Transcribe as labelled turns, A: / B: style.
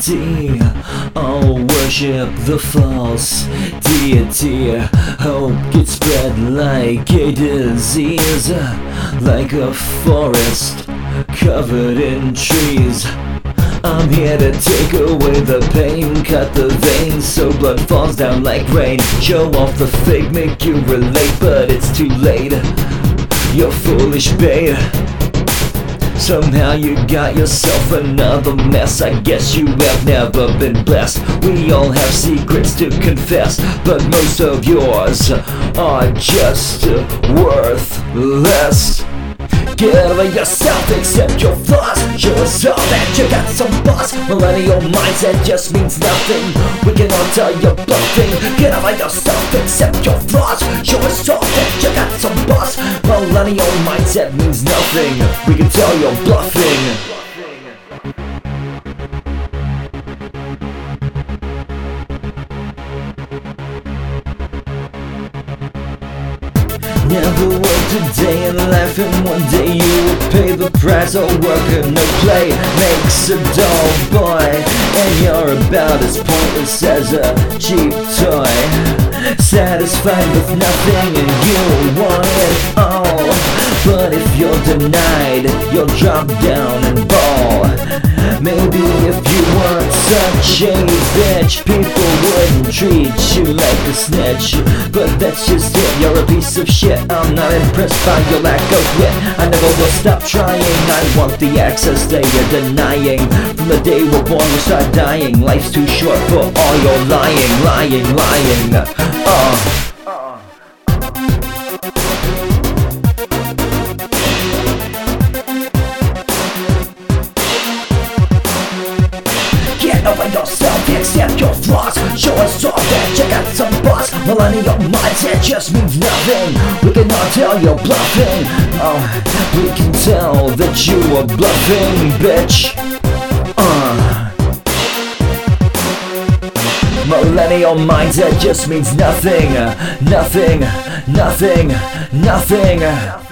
A: society. All worship the false deity. Hope gets spread like a disease, like a forest covered in trees. I'm here to take away the pain, cut the veins so blood falls down like rain. Show off the fake, make you relate, but it's too late. You're foolish, babe. Somehow you got yourself another mess. I guess you have never been blessed. We all have secrets to confess, but most of yours are just worthless. Get over yourself, accept your flaws. Us all that you got some boss. Millennial mindset just means nothing. We can all tell you're bluffing. Get over yourself, accept your flaws. Show us all that you got some boss. Millennial mindset means nothing. We can tell you're bluffing. Never worked a day in life and one day you will pay the price All work and no play makes a dull boy And you're about as pointless as a cheap toy Satisfied with nothing and you want it all. But if you're denied, you'll drop down and bawl Maybe if you weren't such a bitch People wouldn't treat you like a snitch. But that's just it, you're a piece of shit. I'm not impressed by your lack of wit. I never will stop trying. I want the access that you're denying. From the day we're born we start dying. Life's too short for all your lying, lying, lying Uh over yourself, accept your flaws Show us all that you got some boss Millennial mindset just means nothing. We can all tell you're bluffing. Oh, we can tell that you are bluffing, bitch Millennial mindset just means nothing. Nothing, nothing, nothing